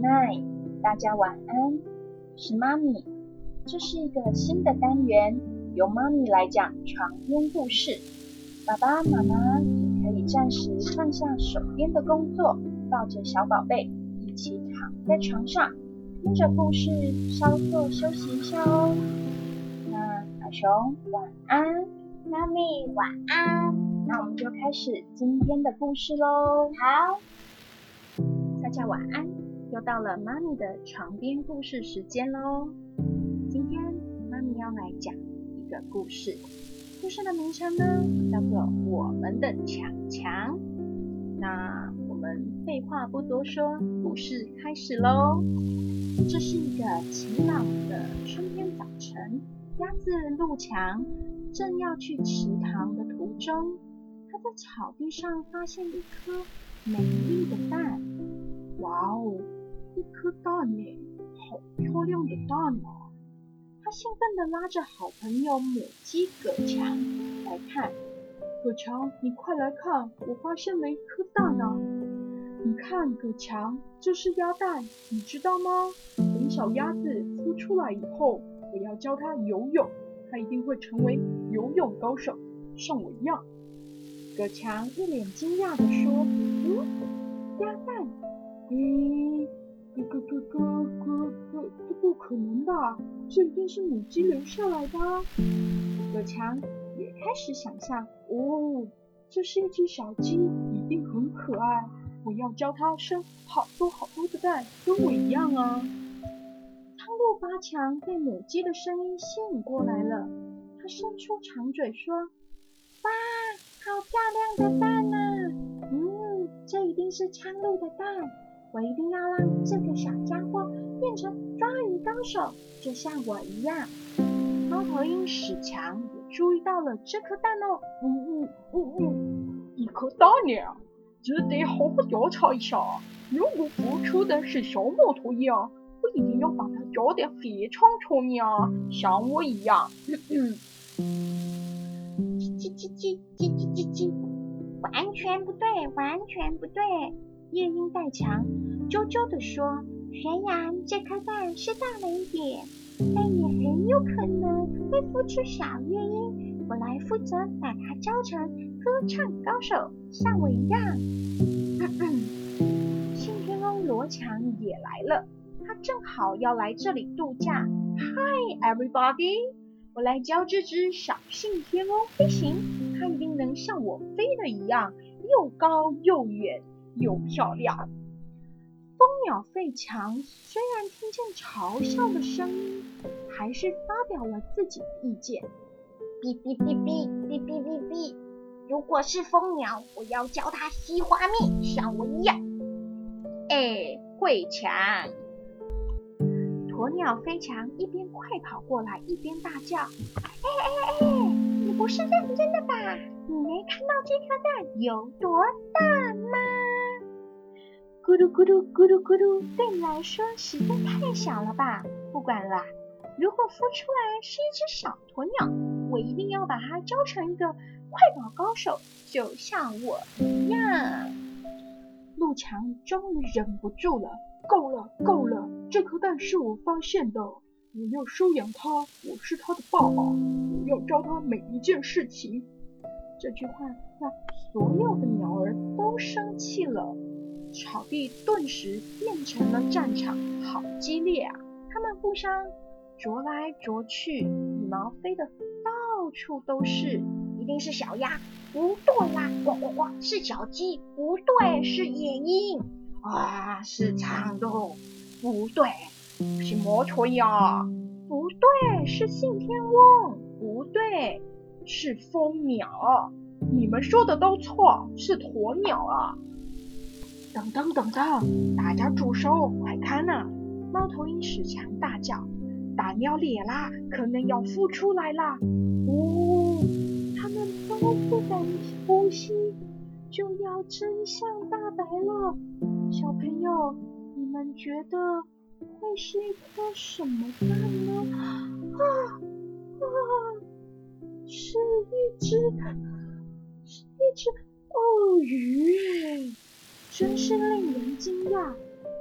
Night，大家晚安。是妈咪，这是一个新的单元，由妈咪来讲床边故事。爸爸妈妈也可以暂时放下手边的工作，抱着小宝贝一起躺在床上，听着故事稍作休息一下哦。那小熊晚安，妈咪晚安。那我们就开始今天的故事喽。好。大家晚安，又到了妈咪的床边故事时间喽。今天妈咪要来讲一个故事，故事的名称呢叫做《我们的强强》。那我们废话不多说，故事开始喽。这是一个晴朗的春天早晨，鸭子路强正要去池塘的途中，它在草地上发现一颗美丽的蛋。哇哦，一颗蛋呢，好漂亮的蛋啊！他兴奋地拉着好朋友母鸡葛强来看。葛强，你快来看，我发现了一颗蛋啊！你看，葛强，这是鸭蛋，你知道吗？等小鸭子孵出来以后，我要教它游泳，它一定会成为游泳高手，像我一样。葛强一脸惊讶地说：“嗯，鸭蛋。”咦，咯咯咯咯咯咯，这不可能吧？这一定是母鸡留下来的。葛强也开始想象，哦，这是一只小鸡，一定很可爱。我要教它生好多好多的蛋，跟我一样啊！苍鹭八强被母鸡的声音吸引过来了，它伸出长嘴说：“哇，好漂亮的蛋啊！嗯，这一定是苍鹭的蛋。”我一定要让这个小家伙变成抓鱼高手，就像我一样。猫头鹰史强也注意到了这颗蛋哦，嗯嗯嗯嗯，一颗蛋呢，这得好好调查一下。如果孵出的是小猫头鹰，我一定要把它教得非常聪明，像我一样。嗯嗯，叽叽叽叽叽叽叽叽，完全不对，完全不对。夜莺带强啾啾地说：“虽然这颗蛋是大了一点，但也很有可能会孵出小夜莺。我来负责把它教成歌唱高手，像我一样。”信天翁罗强也来了，他正好要来这里度假。Hi everybody，我来教这只小信天翁飞行，它一定能像我飞的一样，又高又远。又漂亮。蜂鸟费强虽然听见嘲笑的声音，还是发表了自己的意见。哔哔哔哔哔哔哔哔。如果是蜂鸟，我要教它吸花蜜，像我一样。哎，会强！鸵鸟飞强一边快跑过来，一边大叫：“哎哎哎，你不是认真的吧？你没看到这颗蛋有多大吗？”咕噜咕噜咕噜咕噜，对你来说实在太小了吧？不管了，如果孵出来是一只小鸵鸟，我一定要把它教成一个快跑高手，就像我一样。陆强终于忍不住了，够了够了，这颗蛋是我发现的，我要收养它，我是它的爸爸，我要教它每一件事情。这句话让所有的鸟儿都生气了。草地顿时变成了战场，好激烈啊！它们互相啄来啄去，羽毛飞得到处都是。一定是小鸭，不对啦！呱呱呱，是小鸡，不对，是野鹰。啊，是苍鹭，不对，是摩托呀，不对，是信天翁，不对，是蜂鸟。你们说的都错，是鸵鸟啊！等等等等，大家住手！快看呐！猫头鹰史强大叫：“大鸟裂啦，可能要孵出来啦！”哦，它们都不敢呼吸，就要真相大白了。小朋友，你们觉得会是一颗什么蛋呢？啊啊！是一只，是一只鳄鱼。真是令人惊讶！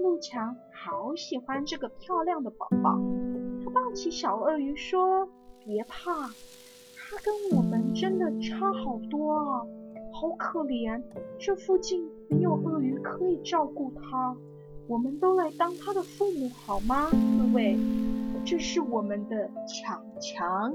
陆强好喜欢这个漂亮的宝宝，他抱起小鳄鱼说：“别怕，它跟我们真的差好多啊，好可怜，这附近没有鳄鱼可以照顾它，我们都来当它的父母好吗？各位，这是我们的强强。”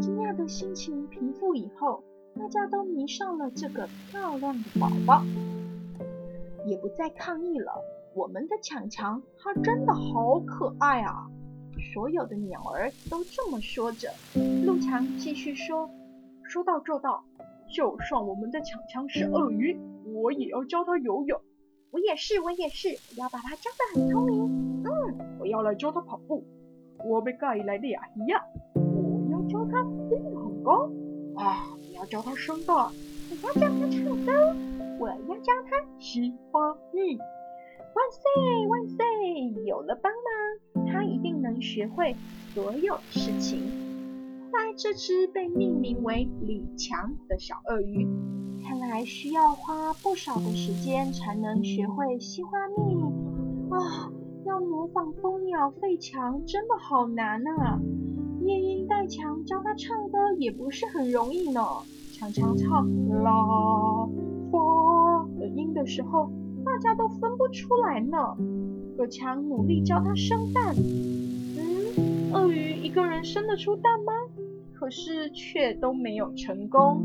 惊讶的心情平复以后，大家都迷上了这个漂亮的宝宝，也不再抗议了。我们的强强，它真的好可爱啊！所有的鸟儿都这么说着。陆强继续说：“说到做到，就算我们的强强是鳄鱼，我也要教它游泳。我也是，我也是，我要把它教得很聪明。嗯，我要来教它跑步。我被盖来的呀一样。”我要教他飞得很高啊！我要教他声大，我要教他唱歌，我要教他西花语。万岁万岁！有了帮忙，他一定能学会所有事情。后来这只被命名为李强的小鳄鱼，看来需要花不少的时间才能学会西花蜜啊！要模仿蜂鸟费强，真的好难啊！夜莺带强教他唱歌也不是很容易呢。强强唱啦发的音的时候，大家都分不出来呢。葛强努力教他生蛋，嗯，鳄鱼一个人生得出蛋吗？可是却都没有成功。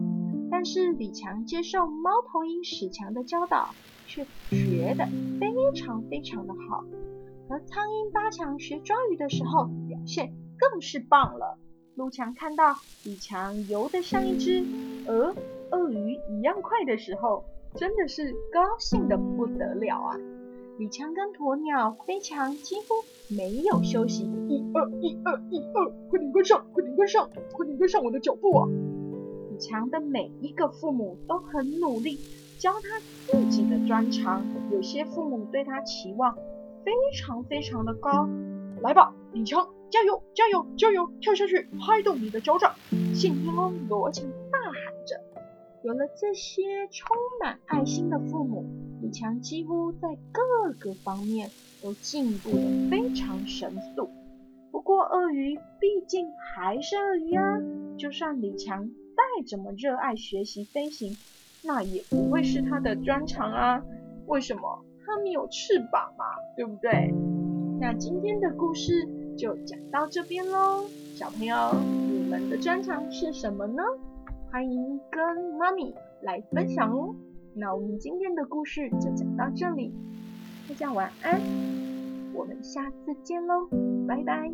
但是李强接受猫头鹰史强的教导，却学得非常非常的好。和苍鹰八强学抓鱼的时候，表现。更是棒了！陆强看到李强游得像一只鹅、鳄鱼一样快的时候，真的是高兴的不得了啊！李强跟鸵鸟飞强几乎没有休息，一二一二一二，快点跟上，快点跟上，快点跟上我的脚步啊！李强的每一个父母都很努力教他自己的专长，有些父母对他期望非常非常的高。来吧，李强！加油，加油，加油！跳下去，拍动你的脚掌！信天翁罗强。有了这些充满爱心的父母，李强几乎在各个方面都进步的非常神速。不过，鳄鱼毕竟还是鳄鱼啊，就算李强再怎么热爱学习飞行，那也不会是他的专长啊。为什么？他没有翅膀嘛，对不对？那今天的故事。就讲到这边喽，小朋友，你们的专长是什么呢？欢迎跟妈咪来分享哦。那我们今天的故事就讲到这里，大家晚安，我们下次见喽，拜拜。